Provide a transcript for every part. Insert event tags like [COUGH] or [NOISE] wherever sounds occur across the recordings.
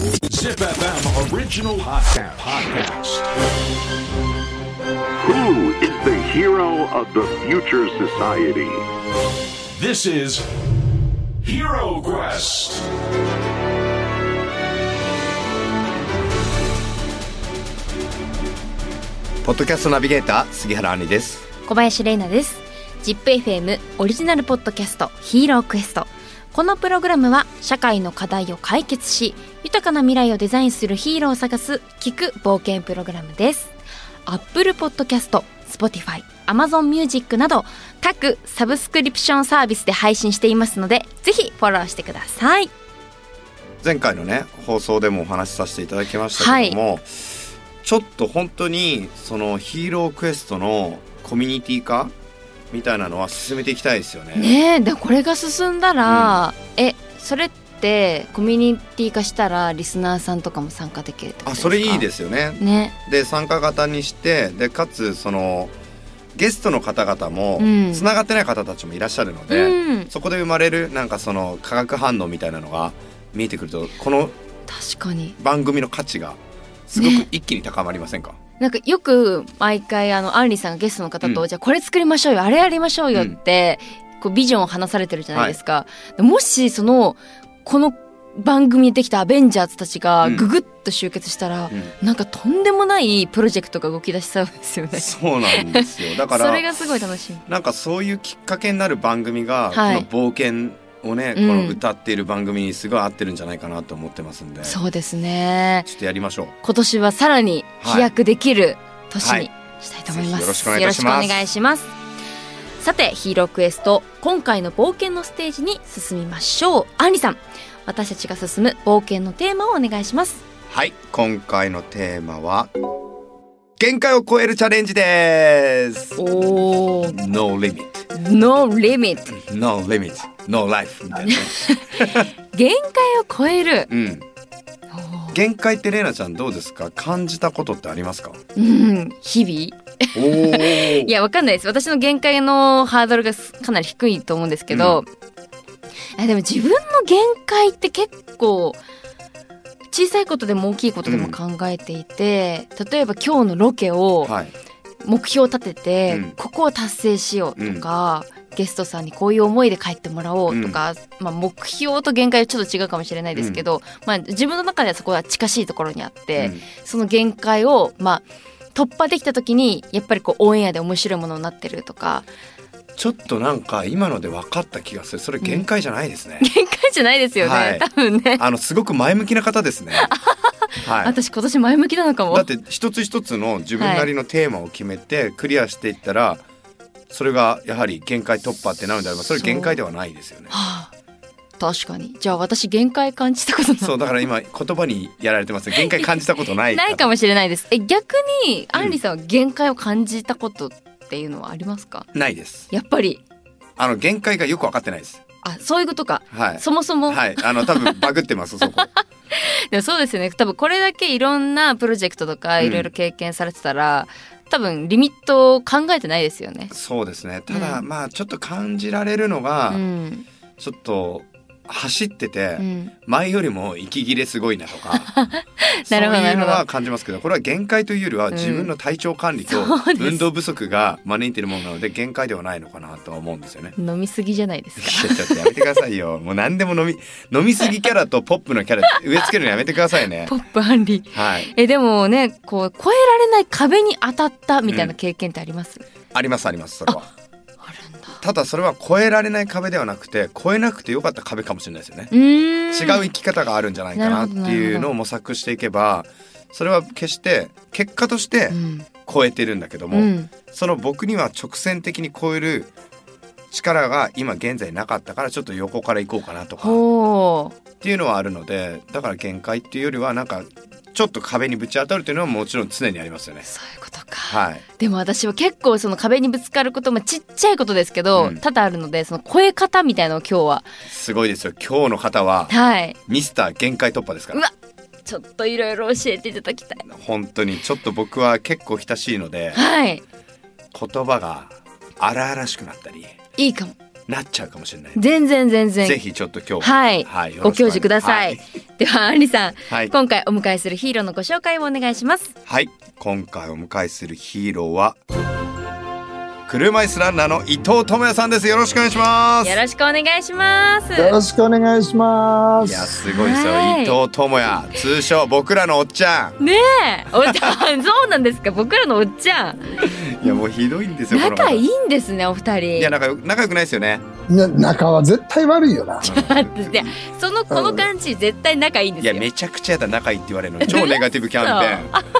Zip FM original podcast. podcast. Who is the hero of the future society? This is Hero Quest. ポッドキャストナビゲーター杉原杏里です小林玲奈です ZIPFM オリジナルポッドキャストヒーロークエストこのプログラムは社会の課題を解決し豊かな未来をデザインするヒーローを探す聞く冒険プログラムです。Apple Podcast、Spotify、Amazon Music など各サブスクリプションサービスで配信していますのでぜひフォローしてください。前回のね放送でもお話しさせていただきましたけども、ちょっと本当にそのヒーロークエストのコミュニティ化みたいなのは進めていきたいですよね。ねえでこれが進んだら、えそれってコミュニティ化したらリスナーさんとかも参加できるあそれいいですよね。ね。で参加型にしてでかつそのゲストの方々もうん。つながってない方たちもいらっしゃるので、うん。そこで生まれるなんかその化学反応みたいなのが見えてくるとこの確かに。番組の価値がすごくね。一気に高まりませんか、なんかよく毎回あのアンリさんがゲストの方と、うん。じゃあこれ作りましょうよあれやりましょうよって、こうビジョンを話されてるじゃないですか、もしそのこの番組にできたアベンジャーズたちがうん。ググッと集結したら、うん。なんかとんでもないプロジェクトが動き出しそうですよね。そうなんですよ。だから [LAUGHS] それがすごい楽しみ。なんかそういうきっかけになる番組が、はい。この冒険をね、うんこの歌っている番組にすごい合ってるんじゃないかなと思ってますんでちょそうですね。っとやりましょう今年はさらに飛躍できる年にしたいと思います。ぜひよろしくお願いいたしますよろしくお願いします。さて、ヒーロークエスト、今回の冒険のステージに進みましょう。アンリさん、私たちが進む冒険のテーマをお願いします。はい今回のテーマは限界を超えるチャレンジですおー、No limit No limit。No limit. No life. みたいなね限界を超える。うん。限界ってレイナちゃんどうですか？感じたことってありますか？うん、日々。[LAUGHS] いや、わかんないです。私の限界のハードルがすかなり低いと思うんですけど、えでも自分の限界って結構、小さいことでも大きいことでも考えていて、例えば今日のロケをはい目標を立てて、うん。ここを達成しようとか、ゲストさんにこういう思いで帰ってもらおうとか、まあ、目標と限界はちょっと違うかもしれないですけど、まあ、自分の中ではそこは近しいところにあって、うん。その限界を、まあ、突破できた時にやっぱりこうオンエアで面白いものになってるとか。ちょっとなんか今ので分かった気がする。それ限界じゃないですね、[LAUGHS] 限界じゃないですよね、はい。多分ね。あのすごく前向きな方ですね。[LAUGHS] はい。私今年前向きなのかも。だって一つ一つの自分なりのテーマを決めてクリアしていったら、それがやはり限界突破ってなるんであればそれ限界ではないですよね。はあ。確かに。じゃあ私限界感じたことない [LAUGHS] そうだから今言葉にやられてます。限界感じたことない [LAUGHS] ないかもしれないです。え逆にうんアンリさんは限界を感じたことっていうのはありますか？ないです。やっぱり。あの限界がよく分かってないです。あそういうことか。はい。そもそも、はい。あの多分バグってますそこ [LAUGHS] [LAUGHS] でもそうですよね。多分これだけいろんなプロジェクトとかうん。いろいろ経験されてたら、多分リミットを考えてないですよね。そうですね。ただ、うん。まあちょっと感じられるのが、うん。ちょっと走ってて、うん、前よりも息切れすごいなとか [LAUGHS] なるほどそういうのは感じますけどこれは限界というよりはうん自分の体調管理と運動不足が招いているものなので限界ではないのかなとは思うんですよね。飲みすぎじゃないですか。ちょっとやめてくださいよ。[LAUGHS] もう何でも飲み飲みすぎキャラとポップのキャラ植え付けるのやめてくださいねポ。ップアンリ。はい。えでもねこう超えられない壁に当たったみたいな経験ってあります？ありますありますそれは。ただそれは超えられない壁ではなくて超えなくてよかった壁かもしれないですよね。違う生き方があるんじゃないかなっていうのを模索していけばそれは決して結果としてうん。超えてるんだけども、うん。その僕には直線的に超える力が今現在なかったからちょっと横から行こうかなとかっ。ていうのはあるのでだから限界っていうよりはなんかちょっと壁にぶち当たるっていうのはもちろん常にありますよね。そういうことか。はい。でも私は結構その壁にぶつかることもちっちゃいことですけど、うん多々あるのでその超え方みたいなのを今日はすごいですよ。今日の方ははいミスター限界突破ですからうわ。ちょっといろいろ教えていただきたい。本当にちょっと僕は結構親しいのではい。言葉が荒々しくなったりいいかも。なっちゃうかもしれない。全然全然。ぜひちょっと今日。はい、はい、よご教授ください、はではアンリさん、はい。今回お迎えするヒーローのご紹介をお願いします。はい、今回お迎えするヒーローは車椅子ランナーの伊藤智也さんです。よろしくお願いします。よろしくお願いします。よろしくお願いします。いやすごいですよ、はい伊藤智也。通称僕らのおっちゃねえ。おっちゃん。[LAUGHS] そうなんですか。僕らのおっちゃん。んいやもうひどいんですよ仲いいんですねお二人。いや仲良く仲良くないですよね。な仲は絶対悪いよな。[LAUGHS] そのこの感じ絶対仲いいんですよ。いやめちゃくちゃやだ仲いいって言われるの。超ネガティブキャンペーン。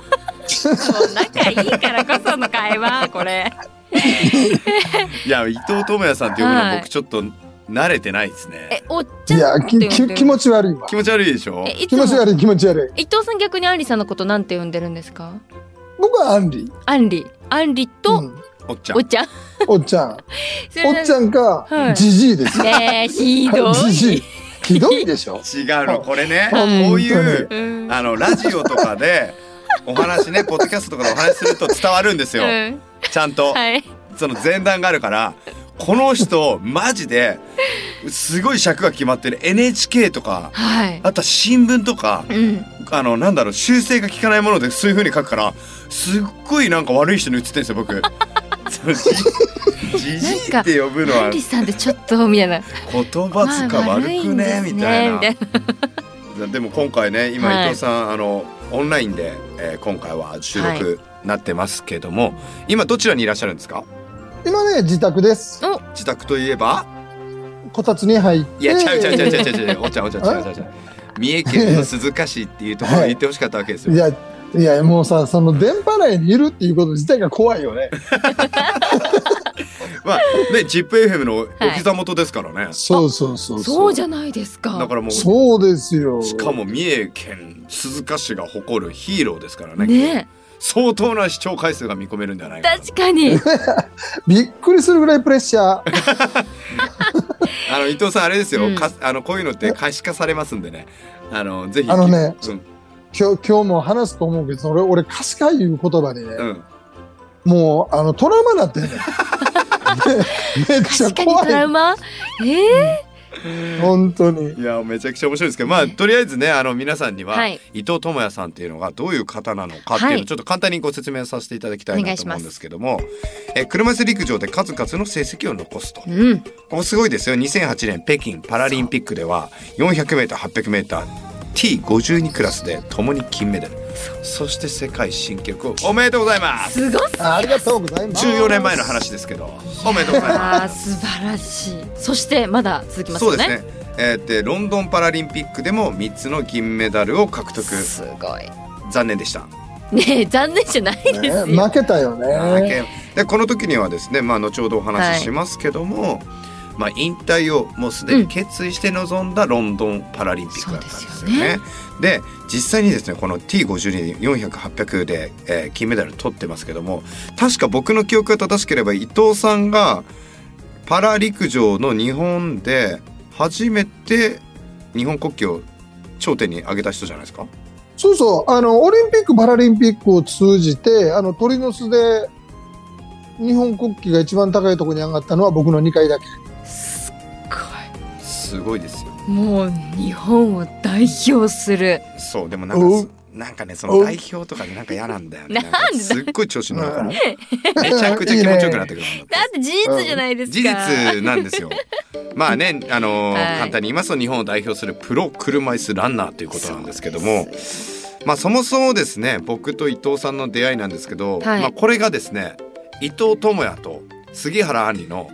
[LAUGHS] もう仲いいからこその会話これ [LAUGHS] いや伊藤智也さんって呼ぶのはい。僕ちょっと慣れてないですね。えおっちゃんいや、って呼んでる？きき気持ち悪いわ。気。持ち悪いでしょ？えいつも？気持ち悪い気持ち悪い。伊藤さん逆にアンリさんのことなんて呼んでるんですか？僕はアンリ。アンリ。アンリと、うん。おっちゃん。おっちゃん。おっちゃん。[LAUGHS] おっちゃんはかい、じじいです。よ。ねえひど [LAUGHS] じじい。い。ひどいでしょ？違うのこれね。はい。こういううん。あのラジオとかでお話ねポッドキャストとかでお話しすると伝わるんですよ。うんちゃんとはい。その前段があるからこの人マジですごい尺が決まってる。NHK とかはい。あとは新聞とかうん。あのなんだろう修正が効かないものでそういう風に書くからすっごいなんか悪い人に映ってるんですよ僕。[LAUGHS] じじじいって呼ぶのは。さんってちょっとみたいな。言葉遣い悪くね？みたいな。みたいな。でも今回ね今はい。伊藤さん、あのオンラインで、えー今回は収録なってますけども、今どちらにいらっしゃるんですか？今ね、自宅です。自宅といえば？こたつに入って。いやちゃうちゃうちゃうちゃうちゃうおっちゃんおっちゃん違う違う違う三重県の鈴鹿市っていうところに行ってほしかったわけですよ、いや、いや、もうさ、その電波内にいるっていうこと自体が怖いよね。[LAUGHS] まあね ZIPFM のお膝元ですからね、そうそうそう。そうじゃないですか。だからもうそうですよ。しかも三重県鈴鹿市が誇るヒーローですからね。ね相当な視聴回数が見込めるんではないかな。確かに。[LAUGHS] びっくりするぐらいプレッシャー。[LAUGHS] あの伊藤さんあれですよ、うん。かあのこういうのって可視化されますんでね。あのぜひ。あのねうん。今日、今日も話すと思うけど、俺、俺、可視化いう言葉にね、うん。もう、あの、トラウマなってんねん。[LAUGHS] めめっちゃ確かに怖い。トラウマ？え本当に。いやめちゃくちゃ面白いですけどまあとりあえずねあの皆さんには、はい。伊藤智也さんっていうのがどういう方なのかっていうのをはいちょっと簡単にご説明させていただきたいないと思うんですけども、え車椅子陸上で数々の成績を残すと。ー、うん。ここすごいですよ。2008年北京パラリンピックでは 400m800m T52 クラスで共に金メダル。そして世界新記録をおめでとうございます。すごっあありがとうございます。14年前の話ですけどおめでとうございあーます素晴らしい。そしてまだ続きますよね。そうですね。えーでロンドンパラリンピックでも3つの銀メダルを獲得。すごい。残念でした。ねえ残念じゃないですよ、ね、負けたよね。でこの時にはですね、まあ、後ほどお話ししますけども、まあ、引退をもうすでに決意して臨んだロンドンパラリンピックだったんですよね。そうですよで実際にですねこの T52400800 で、えー金メダル取ってますけども確か僕の記憶が正しければ伊藤さんがパラ陸上の日本で初めて日本国旗を頂点に上げた人じゃないですか？そうそう、あの、オリンピック・パラリンピックを通じて、あの、鳥の巣で、日本国旗が一番高いところに上がったのは僕の2回だけ。すごいですよ。もう日本を代表する。そうでもなんかなんかねその代表とかでなんか嫌なんだよね。[LAUGHS] なんで？かすっごい調子乗るから。うんめちゃくちゃ気持ちよくなってくるんだって。だって事実じゃないですか、事実なんですよ。[LAUGHS] まあね、あのーはい。簡単に言いますと日本を代表するプロ車椅子ランナーということなんですけども、[LAUGHS] まあそもそもですね、僕と伊藤さんの出会いなんですけど、はい。まあこれがですね、伊藤智也と杉原杏里の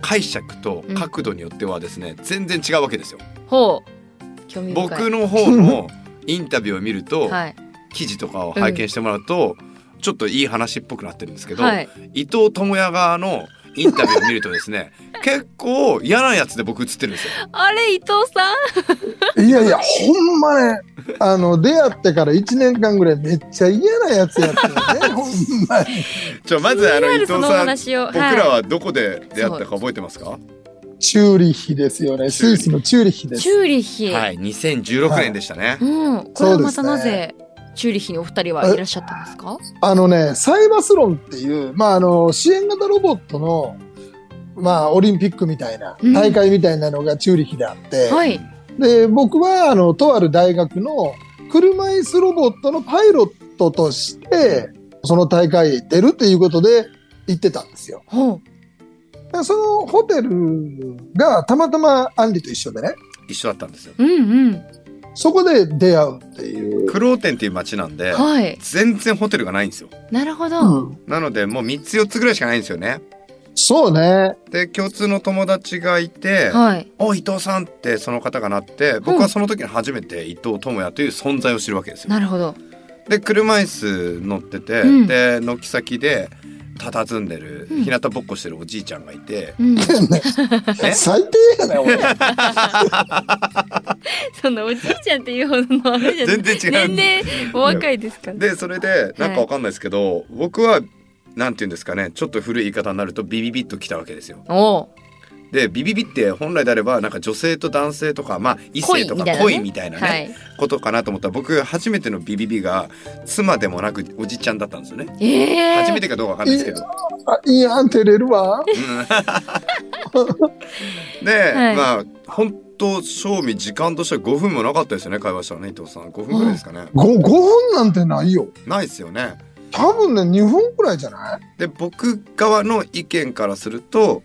解釈と角度によってはですね、全然違うわけですよ。ほう。僕の方の [LAUGHS] インタビューを見ると、はい。記事とかを拝見してもらうと、ちょっといい話っぽくなってるんですけど、はい。伊藤智也側のインタビューを見るとですね [LAUGHS] 結構嫌なやつで僕映ってるんですよ。あれ伊藤さん？いやいや、ほんまね、あの、出会ってから1年間ぐらいめっちゃ嫌なやつやったよね、[LAUGHS] ほんまに。ちょまずあの伊藤さん話を僕らはどこで出会ったか覚えてますか、チューリッヒですよね。スイスのチューリッヒです。チューリッヒ、はい2016年でしたね。うんこれはまたなぜ？チューリッヒにお二人はいらっしゃったんですか？あのね、サイバスロンっていう、まあ、あの、支援型ロボットの、まあ、オリンピックみたいなうん、大会みたいなのがチューリヒであって、はい。で、僕は、あの、とある大学の車椅子ロボットのパイロットとして、その大会へ出るっていうことで行ってたんですよ。ほう。でそのホテルがたまたまアンリと一緒でね、一緒だったんですよ。うんうん。そこで出会うっていう。クローテンっていう街なんで、はい。全然ホテルがないんですよ。なるほど。うんなので、もう3つ4つぐらいしかないんですよね。そうね。で、共通の友達がいて、はい。お伊藤さんってその方がなって僕はその時に初めて伊藤智也という存在を知るわけですよ。なるほど。で車椅子乗ってて、うんで軒先で佇んでるうん日向ぼっこしてるおじいちゃんがいて、うん。[LAUGHS] え？最低やね、俺。[LAUGHS] そのおじいちゃんっていうほどのあれじゃない。全然違うん年齢お若いですから。でそれでなんかわかんないですけど、僕はなんて言うんですかねちょっと古い言い方になるとビビビッと来たわけですよ。でビビビって本来であればなんか女性と男性とかまあ異性とか恋恋みたいなねみたいなねはい。ことかなと思ったら僕初めてのビビビが妻でもなくおじちゃんだったんですよね。ええ初めてかどうかわかんないですけど。あいいやん、照れるわ。[LAUGHS] で、はいまあ本当賞味時間としては5分もなかったですよね会話したらね伊藤さん5分ぐらいですかね、5, 5分なんてないよ。ないですよね多分ね、2分くらいじゃない？で僕側の意見からすると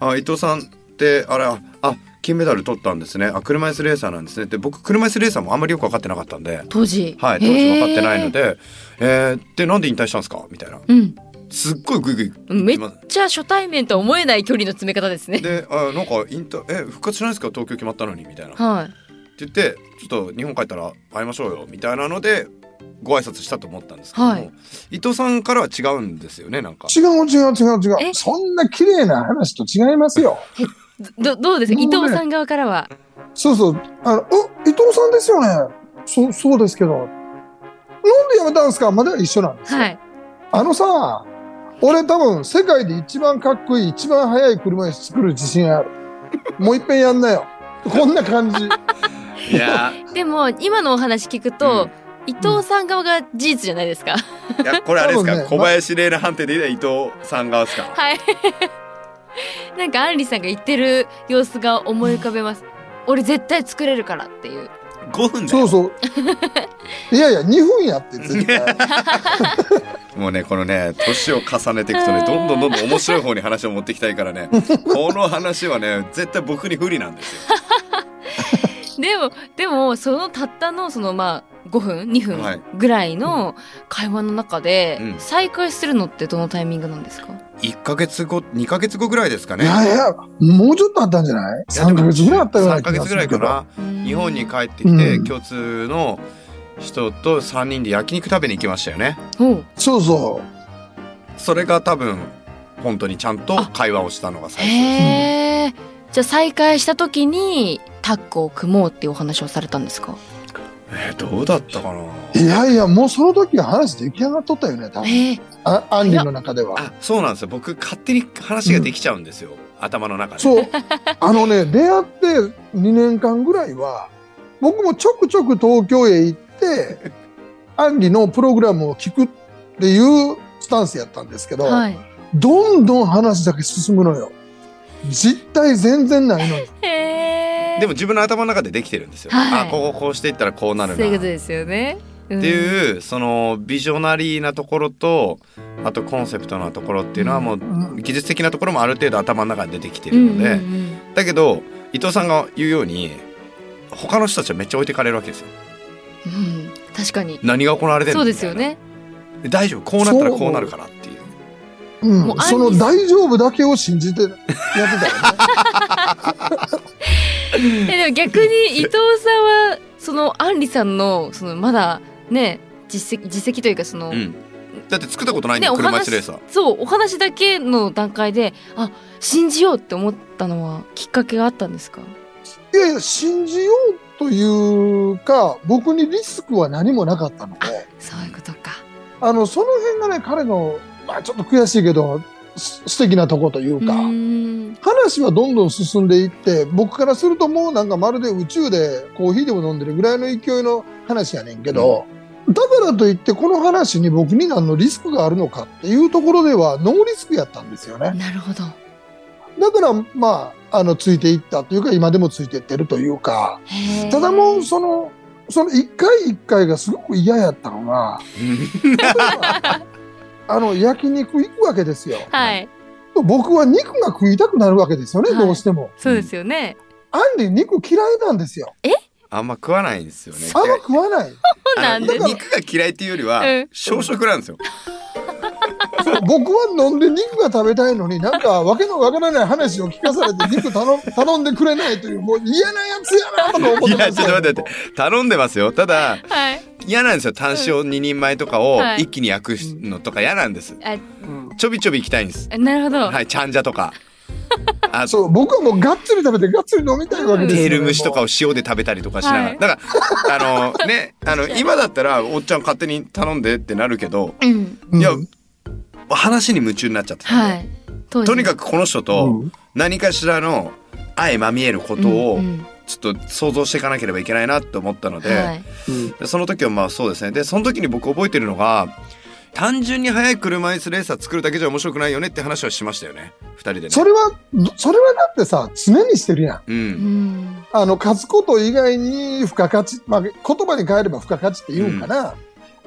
あ伊藤さんってあれああ金メダル取ったんですねあ車椅子レーサーなんですねで僕車椅子レーサーもあんまりよく分かってなかったんで当時。はい当時分かってないので「えー、でなんで引退したんですか?」みたいな。うん。すっごいグイグイめっちゃ初対面とは思えない距離の詰め方ですね。であなんか引退え復活しないですか？東京決まったのにみたいなはい。って言ってちょっと日本帰ったら会いましょうよみたいなのでご挨拶したと思ったんですけども、はい伊藤さんからは違うんですよねなんか違う違う違う違え？う。そんな綺麗な話と違いますよ。どどうです？か、伊藤さん側からは。そうそう。あの、お、伊藤さんですよね。そう、そうですけど。なんで辞めたんですか？までは一緒なんですよ。はい。あのさ、俺多分世界で一番かっこいい、一番速い車椅子作る自信ある。もう一遍やんなよ。こんな感じ。[LAUGHS] いやでも今のお話聞くと、伊藤さん側が事実じゃないですか。いやこれあれですか、小林玲奈判定で言えば伊藤さん側ですか？はい。[LAUGHS] なんかアンリさんが言ってる様子が思い浮かべます。俺絶対作れるからっていう。5分だよそうそう。[LAUGHS] いやいや、2分やって、絶対。[LAUGHS] もうねこのね年を重ねていくとねどんどんどんどん面白い方に話を持ってきたいからねこの話はね絶対僕に不利なんですよでもでもそのたったのそのまあ5分2はい。分ぐらいの会話の中でうん。再会するのってどのタイミングなんですか、1ヶ月後2ヶ月後ぐらいですかいねやいや、もうちょっとあったんじゃない ?3 ヶ月ぐらいあったような3ヶ月ぐらいか。な。日本に帰ってきて、うん。共通の人と3人で焼肉食べに行きましたよね。ほう。そうそそれが多分本当にちゃんと会話をしたのが最初です。へえじゃあ再会した時にタッグを組もうっていうお話をされたんですか？えーどうだったかな？う。いやいや、もうその時は話出来上がっとったよね、多分。へえあアンリの中では。あそうなんですよ僕勝手に話ができちゃうんですよ、頭の中でそう。あのね、出会って2年間ぐらいは、僕もちょくちょく東京へ行って、アンリのプログラムを聞くっていうスタンスやったんですけど、はいどんどん話だけ進むのよ。実態全然ないのに。へえでも自分の頭の中でできてるんですよ、はい。あこうこうしていったらこうなるな。っそういうことですよね、うん。ていうそのビジョナリーなところとあとコンセプトなところっていうのはもううん技術的なところもある程度頭の中で出てきてうんるので、うんうんだけど伊藤さんが言うように他の人たちはめっちゃ置いてかれるわけですよ。うん。確かに。何が行われてるのそうですよね。大丈夫。こうなったらこうなるからっていう。うん。その大丈夫だけを信じてやってたよね。[LAUGHS] [LAUGHS] えでも逆に伊藤さんはそのアンリさんのそのまだね実績実績というかその、うん。だって作ったことないんだねよ、車椅お話子レーサー。そうお話だけの段階であ信じようって思ったのはきっかけがあったんですか？いやいや、信じようというか、僕にリスクは何もなかったので、そういうことか。あの、その辺がね、彼の、まあちょっと悔しいけど、す素敵なとこというか、うーん。話はどんどん進んでいって、僕からするともうなんかまるで宇宙でコーヒーでも飲んでるぐらいの勢いの話やねんけど、だからといってこの話に僕に何のリスクがあるのかっていうところではノーリスクやったんですよね。なるほど。だから、まあ、あの、ついていったというか、今でもついていってるというか、ただもう、その、その一回一回がすごく嫌やったのが、[LAUGHS] あの、焼肉行くわけですよ。はい僕は肉が食いたくなるわけですよね、はいどうしても。そうですよねアンリ肉嫌いなんですよ。あんま食わないんですよね。あんま食わない。[LAUGHS] そうなんで肉が嫌いっていうよりはうん小食なんですよ。そう [LAUGHS] 僕は飲んで肉が食べたいのになんかわけのわからない話を聞かされて [LAUGHS] 肉頼頼んでくれないというもう嫌なやつやなとか思っいやちょっと待って待って頼んでますよ。ただはい。嫌なんですよ。単塩2人前とかをはい。一気に焼くのとか嫌なんです。あうん。ちょびちょび行きたいんです。なるほど、はい、ちゃんじゃとか。あそう僕はもうがっつり食べてがっつり飲みたいわけですよ、テール蒸しとかを塩で食べたりとかしながら、はい。だからあのねあの今だったらおっちゃん勝手に頼んでってなるけどうん。うん。いや話に夢中になっちゃってたんで、はい。当時。とにかくこの人うとん。何かしらの相まみえることをうんうん。ちょっと想像していかなければいけないなと思ったので,、はい。うん。でその時はまあそうですね。でその時に僕覚えてるのが単純に速い車椅子レーサー作るだけじゃ面白くないよねって話はしましたよね。二人でね。それはそれはだってさ常にしてるやん。ううん。んあの勝つこと以外に付加価値、まあ、言葉に変えれば付加価値って言うんかな、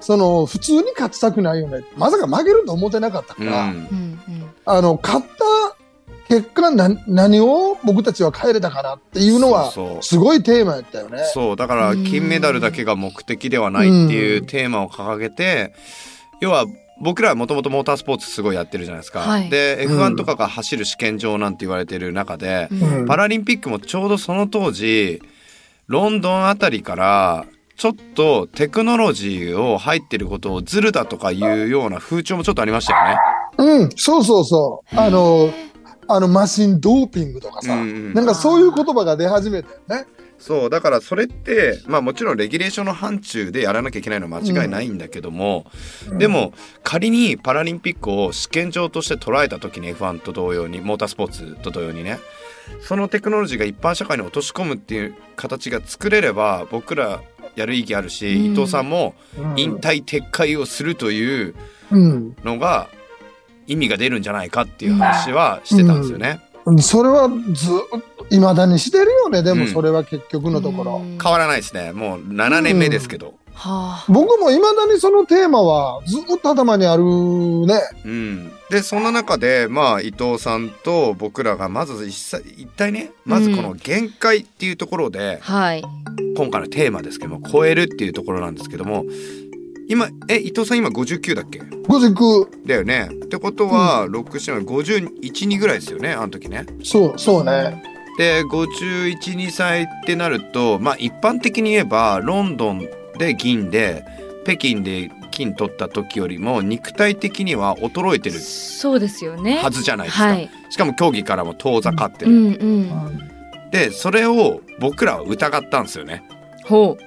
その普通に勝ちたくないよね。まさか負けると思ってなかったかうら、ん。うんうん。あの勝った結果な何を僕たちは変えれたかなっていうのはすごいテーマやったよね。そうだから金メダルだけが目的ではないっていうテーマを掲げて要は僕らはもともとモータースポーツすごいやってるじゃないですか。はい。でうん。F1 とかが走る試験場なんて言われてる中で、うん。うん。パラリンピックもちょうどその当時ロンドンあたりからちょっとテクノロジーを入ってることをズルだとかいうような風潮もちょっとありましたよね。うん、そうそうそう。あの、あのマシンドーピングとかさ、うんうんなんかそういう言葉が出始めたよね。そうだからそれってまあもちろんレギュレーションの範疇でやらなきゃいけないのは間違いないんだけども、でも仮にパラリンピックを試験場として捉えた時に F1 と同様にモータースポーツと同様にねそのテクノロジーが一般社会に落とし込むっていう形が作れれば僕らやる意義あるし、うん伊藤さんもうん引退撤回をするといううん。のが意味が出るんじゃないかっていう話はしてたんですよね。それはずっと、いまだにしてるよね、でうんもそれは結局のところ。うん変わらないですねもう7年目ですけど。はあ。僕もいまだにそのテーマはずっと頭にあるね。うん、でそんな中でまあ伊藤さんと僕らがまず一切一体ねまずこの限界っていうところで、はい。今回のテーマですけども超えるっていうところなんですけども今え伊藤さん今59だっけ？ごじく、だよね。ってことは、67の512ぐらいですよねあの時ね。そう、そうね。で512歳ってなるとまあ一般的に言えばロンドンで銀で北京で金取った時よりも肉体的には衰えてるそうですよねはずじゃないですか。はいしかも競技からも遠ざかってる。うんうんでそれを僕らは疑ったんですよね。ほう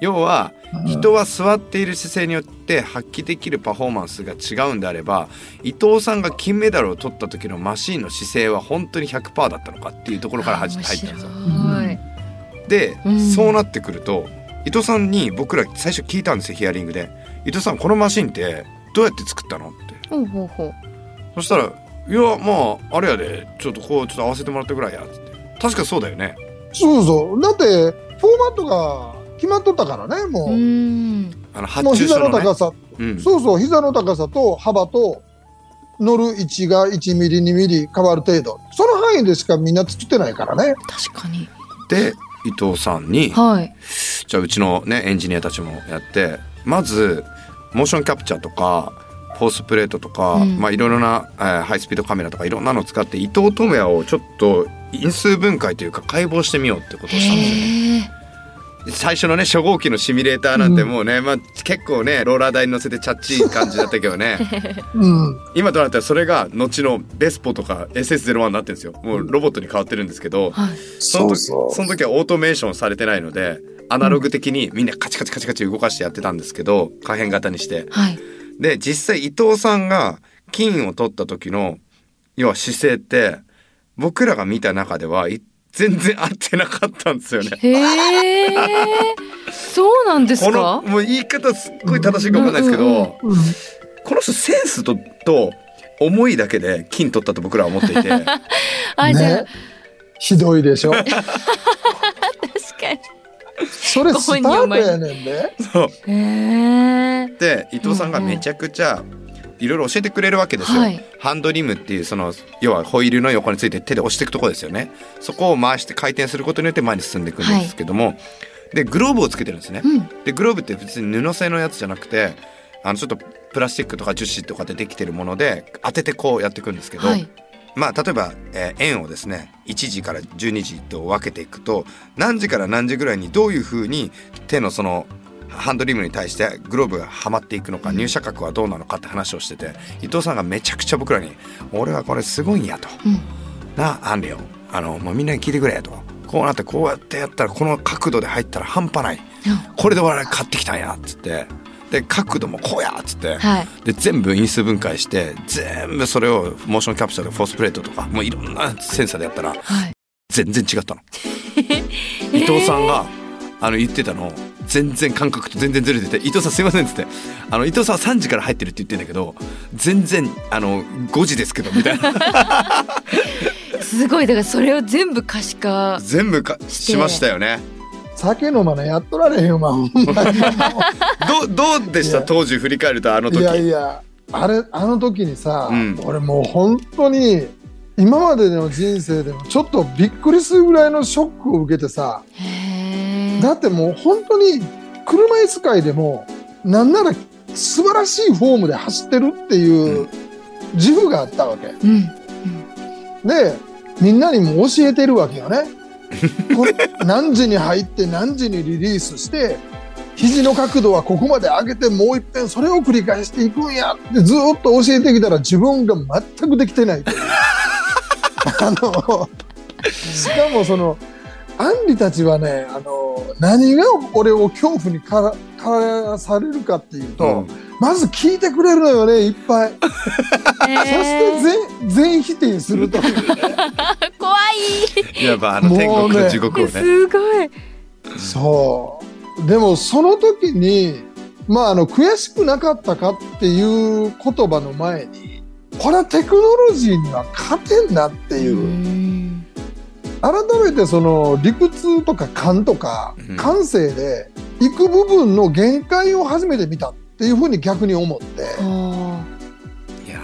要はうん人は座っている姿勢によって発揮できるパフォーマンスが違うんであれば伊藤さんが金メダルを取った時のマシーンの姿勢は本当に100%だったのかっていうところから入ったんですよ。白いで、うんそうなってくると伊藤さんに僕ら最初聞いたんですよヒアリングで「伊藤さんこのマシンってどうやって作ったの?」って。ほうほうほう。そしたら「いやまああれやで。ちょっとこうちょっと合わせてもらったぐらいや」っつって。確かそうだよね。そうそう。だって、フォーマットが決まっとったからね、もう。う。ん。あの発もう膝注書のね。の高さ、うん、そうそう、膝の高さと幅と乗る位置が1ミリ、2ミリ変わる程度。その範囲でしかみんな作ってないからね。確かに。で伊藤さんにはいじゃあうちのねエンジニアたちもやってまずモーションキャプチャーとかフォースプレートとか、うん。まあいろいろな、えーハイスピードカメラとかいろんなのを使って伊藤智也をちょっと因数分解というか解剖してみようってことをしたんですよね。最初のね初号機のシミュレーターなんてもうね、まあ結構ねローラー台に乗せてチャッチい感じだったけどね。[LAUGHS] うん。今となったらそれが後のベスポとか SS01 になってるんですよ。もうロボットに変わってるんですけど、はい。その時そうそう。の時はオートメーションされてないのでアナログ的にみんなカチカチカチカチ動かしてやってたんですけど可変型にして。はい。で実際伊藤さんが金を取った時の要は姿勢って僕らが見た中ではい全然合ってなかったんですよね。へえそうなんですこのかもう言い方すっごい正しいか分かんないですけど、うんうんうん。この人センスとと重いだけで金取ったと僕らは思っていて。[LAUGHS] あじゃあ、ね。ひどいでしょ？[LAUGHS] 確かにそれスタートやねんで。そう。へえで伊藤さんがめちゃくちゃいろいろ教えてくれるわけですよ、はい。ハンドリムっていうその要はホイールの横について手で押していくところですよね。そこを回して回転することによって前に進んでいくんですけども、でグローブをつけてるんですね、うん。でグローブって別に布製のやつじゃなくてあのちょっとプラスチックとか樹脂とかでできてるもので当ててこうやっていくんですけど、はいまあ例えば、えー円をですね1時から12時と分けていくと何時から何時ぐらいにどういうふうに手のそのハンドリムに対してグローブがはまっていくのか入射角はどうなのかって話をしてて伊藤さんがめちゃくちゃ僕らに「俺はこれすごいんや」と。うん「なあアンリオ。あのもうみんなに聞いてくれ」と「こうなってこうやってやったらこの角度で入ったら半端ない。これで俺は買ってきたんや」っつってで角度もこうやっつって。はいで全部因数分解して全部それをモーションキャプチャーでフォースプレートとかもういろんなセンサーでやったらはい全然違ったの。[LAUGHS] 伊藤さんがあの言ってたの全然感覚と全然ずれてて「伊藤さんすいません」っつって「あの伊藤さんは3時から入ってるって言ってんだけど全然あの5時ですけど」みたいな [LAUGHS] すごいだからそれを全部可視化全部かしましたよね。酒飲まなやっとられへんよまあほんまに。どうどうでした？当時振り返るとあの時。いやいやあれあの時にさ、うん。俺もう本当に今までの人生でもちょっとびっくりするぐらいのショックを受けてさだってもう本当に車椅子界でもなんなら素晴らしいフォームで走ってるっていう自負があったわけ。うん。でみんなにも教えてるわけよね。これ何時に入って何時にリリースして肘の角度はここまで上げてもう一遍それを繰り返していくんやってずっと教えてきたら自分が全くできてないというあのしかもそのアンリたちはねあの何が俺を恐怖にからからされるかっていうと、うんまず聞いてくれるのよねいっぱい。そして全全否定するというね。[LAUGHS] 怖い。いわばあの天国と地獄をね。すごい。そう。でもその時に、まああの悔しくなかったかっていう言葉の前に、これはテクノロジーには勝てんなっていう。う。ん。改めてその理屈とか感とかうん。感性で行く部分の限界を初めて見たっていうふうに逆に思って、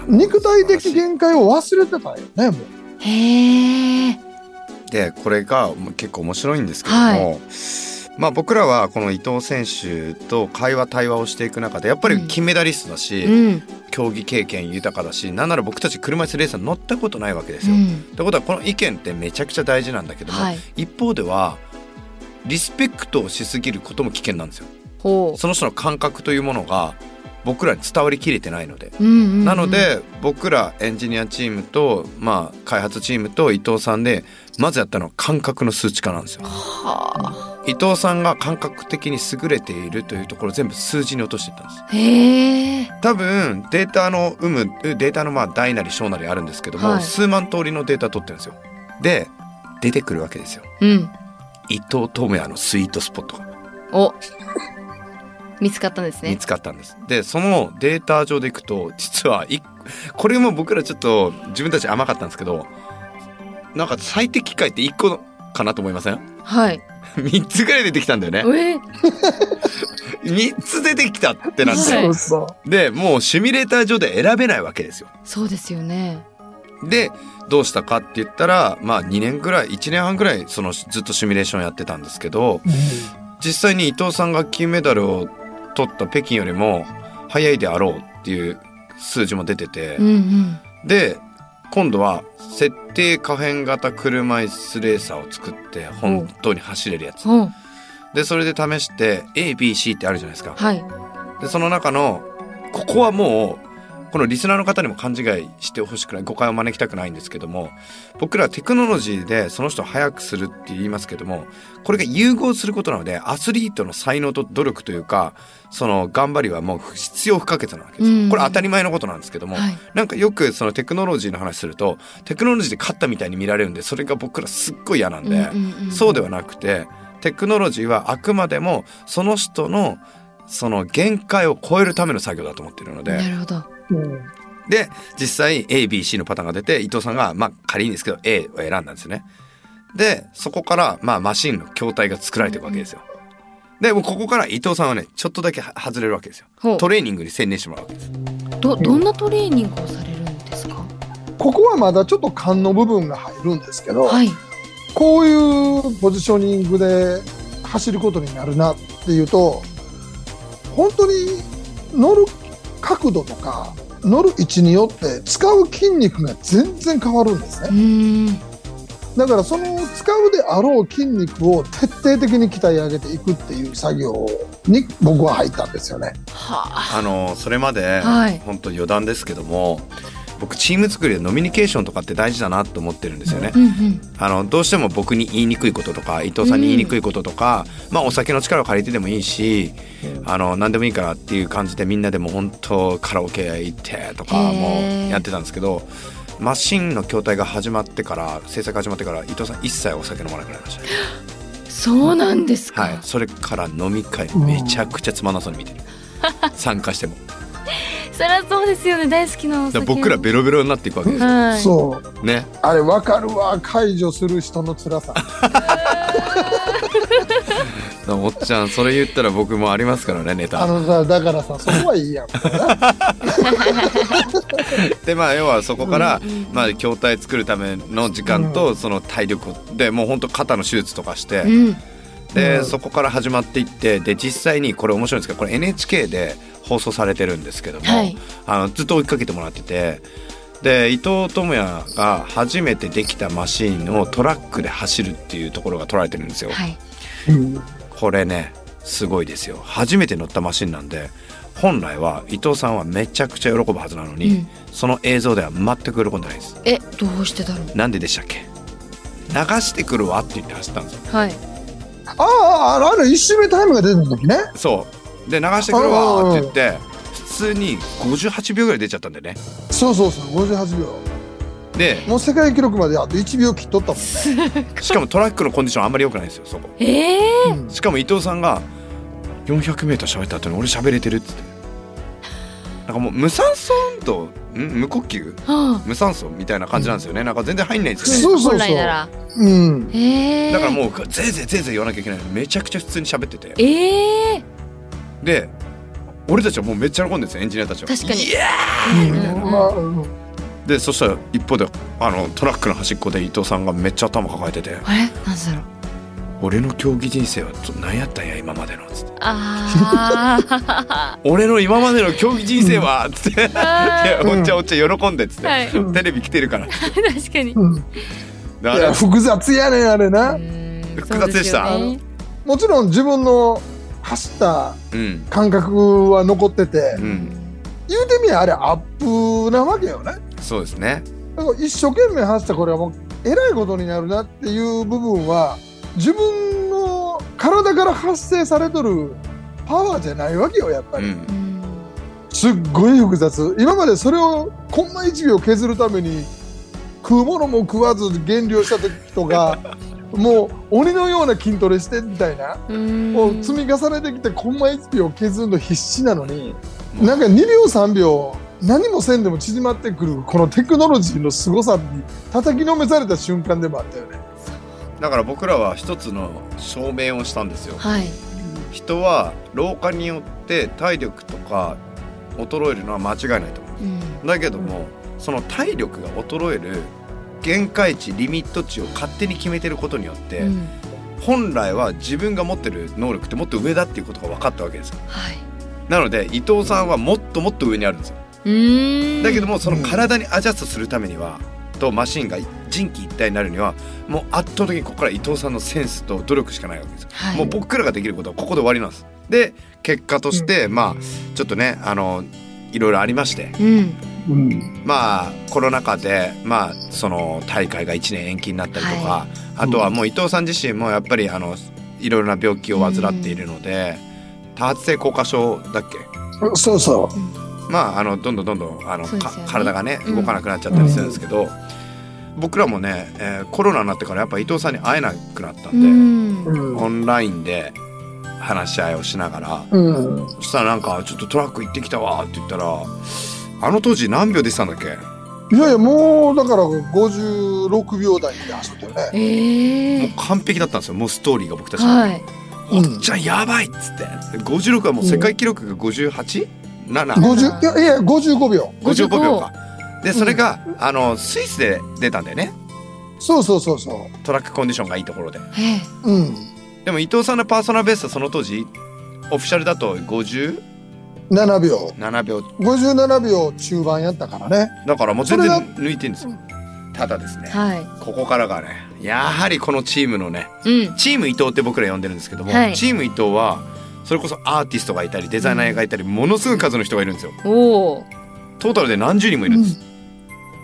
肉体的限界を忘れてたよね、もう。へえでこれが結構面白いんですけども、はい。まあ僕らはこの伊藤選手と会話対話をしていく中でやっぱり金メダリストだし、うん。競技経験豊かだしなんなら僕たち車椅子レーサー乗ったことないわけですよ。っうん。てことはこの意見ってめちゃくちゃ大事なんだけども、はい。一方ではリスペクトをしすぎることも危険なんですよ。ほその人の感覚というものが僕らに伝わりきれてないので。なので僕らエンジニアチームと、まあ、開発チームと伊藤さんでまずやったのは感覚の数値化なんですよ。は伊藤さんが感覚的に優れているというところを全部数字に落としていったんです。多分データの有無データのまあ大なり小なりあるんですけども、はい数万通りのデータ取ってるんですよ。で出てくるわけですよ。うん伊藤智也のスイートスポットがお見つかったんですね見つかったんです。でそのデータ上でいくと実はいこれも僕らちょっと自分たち甘かったんですけどなんか最適解って1個かなと思いません？はい [LAUGHS] 3つぐらい出てきたんだよね。え？[LAUGHS] 3つ出てきたってなって。はいそうそう。でもうシミュレーター上で選べないわけですよ。そうですよねでどうしたかって言ったらまあ2年ぐらい1年半ぐらいそのずっとシミュレーションやってたんですけど実際に伊藤さんが金メダルを取った北京よりも早いであろうっていう数字も出てて、うんうん。で今度は設定可変型車椅子レーサーを作って本当に走れるやつ。おでそれで試して ABC ってあるじゃないですか。はい。でその中のここはもうこのリスナーの方にも勘違いしてほしくない誤解を招きたくないんですけども僕らはテクノロジーでその人を速くするって言いますけどもこれが融合することなのでアスリートの才能と努力というかその頑張りはもう必要不可欠なわけです。うん。よ。これ当たり前のことなんですけども、はい。なんかよくそのテクノロジーの話するとテクノロジーで勝ったみたいに見られるんでそれが僕らすっごい嫌なんで、うんうんうんそうではなくてテクノロジーはあくまでもその人のその限界を超えるための作業だと思っているのでなるほど。うんで実際 ABC のパターンが出て伊藤さんがまあ仮にですけど A を選んだんですよね。でそこからまあマシンの筐体が作られていくわけですよ。でもうここから伊藤さんはねちょっとだけは外れるわけですよ。トレーニングに専念してもらうわけですどどんなトレーニングをされるんですか？ここはまだちょっと勘の部分が入るんですけど、はい。こういうポジショニングで走ることになるなっていうと本当に乗る角度とか乗る位置によって使う筋肉が全然変わるんですうねだからその使うであろう筋肉を徹底的に鍛え上げていくっていう作業に僕は入ったんですよね。はあ。あのそれまで、はい。本当余談ですけども僕チーム作りでノミニケーションとかって大事だなと思ってるんですよね。うんうんあのどうしても僕に言いにくいこととか伊藤さんに言いにくいこととか、まあお酒の力を借りてでもいいし、あの何でもいいからっていう感じでみんなでも本当カラオケ行ってとかもやってたんですけどマシンの筐体が始まってから制作始まってから伊藤さん一切お酒飲まなくなりました。ね [GASPS] そうなんですか、はい。それから飲み会めちゃくちゃつまんなそうに見てる。参加してもそりゃそうですよね。大好きなおだから酒僕らベロベロになっていくわけですよ。はい。そう。ね。あれ分かるわ解除する人の辛さ。[LAUGHS] おっちゃんそれ言ったら僕もありますからねネあタのさだからさそこはいいやん。[LAUGHS] でまあ要はそこから、うんうんまあ筐体作るための時間とその体力をでもう本当肩の手術とかして、うんで、うん。そこから始まっていってで実際にこれ面白いんですけどこれ NHK で放送されてるんですけども、はい。あのずっと追いかけてもらっててで伊藤智也が初めてできたマシーンをトラックで走るっていうところが撮られてるんですよ。はい。うんこれねすごいですよ。初めて乗ったマシンなんで本来は伊藤さんはめちゃくちゃ喜ぶはずなのに、うん。その映像では全く喜んでないです。えどうしてだろう。なんででしたっけ？流してくるわって言って走ったんですよ。はいあああのあの一周目タイムが出た時ね。そうで流してくるわって言って普通に58秒ぐらい出ちゃったんでねそうそうそう58秒。でもう世界記録まであと1秒切っとったもんね。[LAUGHS] しかもトラックのコンディションあんまり良くないんですよそこええうんしかも伊藤さんが 400m 喋った後に俺喋れてるっつってなんかもう無酸素運動ん？無呼吸？は無酸素みたいな感じなんですよね、なんか全然入んないんですよね。そうそうそう。だからもうぜいぜいぜいぜい言わなきゃいけないめちゃくちゃ普通に喋ってて。ええ。で俺たちはもうめっちゃ喜んでるんですよエンジニアたちは。確かに。イエうんみたいな。まあうんーでそしたら一方であのトラックの端っこで伊藤さんがめっちゃ頭抱えてて。あれ？なんでだろう「俺の競技人生はちょ何やったんや今までの」つって。ああ「[LAUGHS] 俺の今までの競技人生は」つって「いやおっちゃんおっちゃん喜んで」っつって、はい。テレビ来てるから。確かに。うん。であれいや複雑やねんあれな。複雑でした。ね。もちろん自分の走ったうん感覚は残ってて、うん。言うてみりゃあれアップなわけよね。そうですね。だから一生懸命走ったこれはもうえらいことになるなっていう部分は自分の体から発生されとるパワーじゃないわけよやっぱり、うん。うんすっごい複雑。今までそれをコンマ1秒削るために食うものも食わず減量した時とか [LAUGHS] もう鬼のような筋トレしてみたいなうん。を積み重ねてきてコンマ1秒削るの必死なのになんか2秒3秒何もせんでも縮まってくるこのテクノロジーの凄さに叩きのめされた瞬間でもあったよね。だから僕らは一つの証明をしたんですよ。はい。人は老化によって体力とか衰えるのは間違いないと思う。ん。うだけどもその体力が衰える限界値リミット値を勝手に決めてることによって、うん。本来は自分が持ってる能力ってもっと上だっていうことが分かったわけですよ。はい。なので伊藤さんはもっともっと上にあるんですよ。だけどもその体にアジャストするためにはとマシンが人気一体になるにはもう圧倒的にここから伊藤さんのセンスと努力しかないわけですよ。はい。もう僕らができることはここで終わりなんです。で結果として、まあちょっとねあのいろいろありまして。うん。うん。まあコロナ禍でまあその大会が1年延期になったりとか、はあとはもう伊藤さん自身もやっぱりあのいろいろな病気を患っているので、多発性硬化症だっけ？そうそまああのどんどんどんどんあの、ね体がねうん動かなくなっちゃったりするんですけど、僕らもね、えーコロナになってからやっぱ伊藤さんに会えなくなったんで。うんう。うんオンラインで話し合いをしながら、うんそしたらなんか「ちょっとトラック行ってきたわ」って言ったら「あの当時何秒出てたんだっけ？いやいやもうだから56秒台で走ってるね。ええもう完璧だったんですよもうストーリーが僕たちのはいうん、じゃあやばいっつって56はもう世界記録が 58?7? 50いやいや55秒。55秒か。でそれが、あのスイスで出たんだよね。そうそうそうそトラックコンディションがいいところで。ええ。う。うん。でも伊藤さんのパーソナルベストその当時オフィシャルだと57 7秒。秒。57秒中盤やったからね。だからもう全然抜いてるんですよ。ただですね。はい。ここからがねやはりこのチームのねうん。チーム伊藤って僕ら呼んでるんですけども、はい。チーム伊藤はそれこそアーティストがいたりデザイナーがいたりものすごい数の人がいるんですよ。トータルで何十人もいるんです、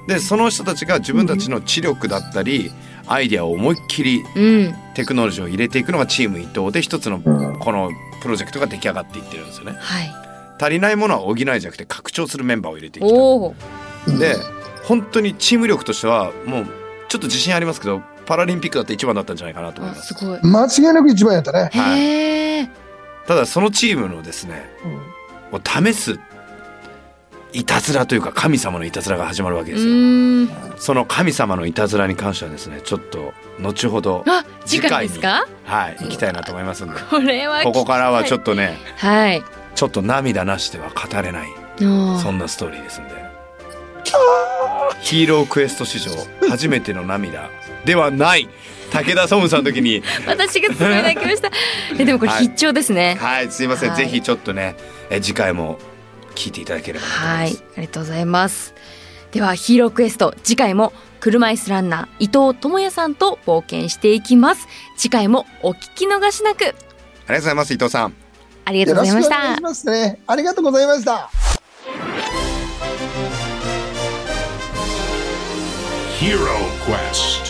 でその人たちが自分たちの知力だったりアイデアを思いっきりうん。テクノロジーを入れていくのがチーム伊藤で一つのうん。このプロジェクトが出来上がっていってるんですよね。はい。足りないものは補いじゃなくて拡張するメンバーを入れていきた。いで本当にチーム力としてはもうちょっと自信ありますけどパラリンピックだって一番だったんじゃないかなと思います。あすごい。間違いなく一番やったね。はいただそのチームのですねを試すいたずらというか神様のいたずらが始まるわけうですよ。その神様のいたずらに関してはですねちょっと後ほどあ次回ですか？はい行きたいなと思いますんでこれはここからはちょっとねはい。ちょっと涙なしでは語れないおそんなストーリーですんで。ヒーロークエスト史上初めての涙ではない。武田総務さんの時に。私がすごい泣きました。えでもこれはい。必聴ですね。はいすいません、はい。ぜひちょっとねえ次回も聞いていただければなと思います、はいありがとうございます。ではヒーロークエスト。次回も車椅子ランナー伊藤智也さんと冒険していきます。次回もお聞き逃しなく。ありがとうございます伊藤さん。ありがとうございました。しくお願いしますね。ありがとうございました。Hero Quest.